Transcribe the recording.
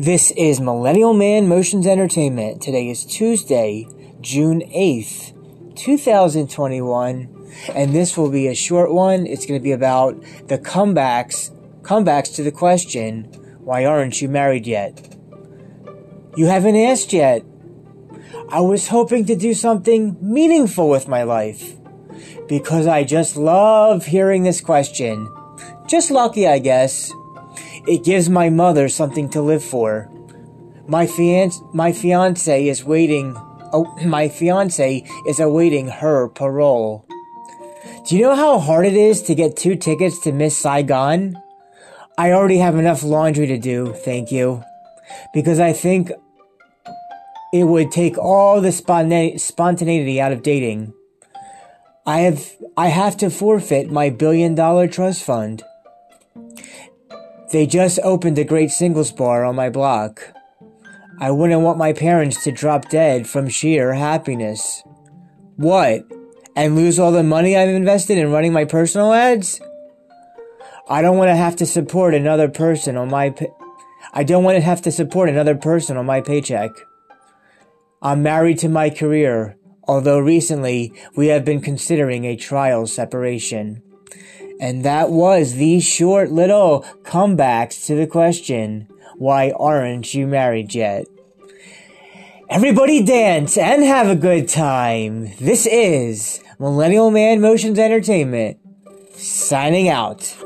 This is Millennial Man Motions Entertainment. Today is Tuesday, June 8th, 2021, and this will be a short one. It's going to be about the comebacks, comebacks to the question, why aren't you married yet? You haven't asked yet. I was hoping to do something meaningful with my life because I just love hearing this question. Just lucky, I guess. It gives my mother something to live for. My fiance, my fiance is waiting. Oh, my fiance is awaiting her parole. Do you know how hard it is to get two tickets to Miss Saigon? I already have enough laundry to do, thank you. Because I think it would take all the spontaneity out of dating. I have I have to forfeit my billion dollar trust fund. They just opened a great singles bar on my block. I wouldn't want my parents to drop dead from sheer happiness. What? And lose all the money I've invested in running my personal ads? I don't want to have to support another person on my pa- I don't want to have to support another person on my paycheck. I'm married to my career, although recently we have been considering a trial separation. And that was these short little comebacks to the question, why aren't you married yet? Everybody dance and have a good time. This is Millennial Man Motions Entertainment, signing out.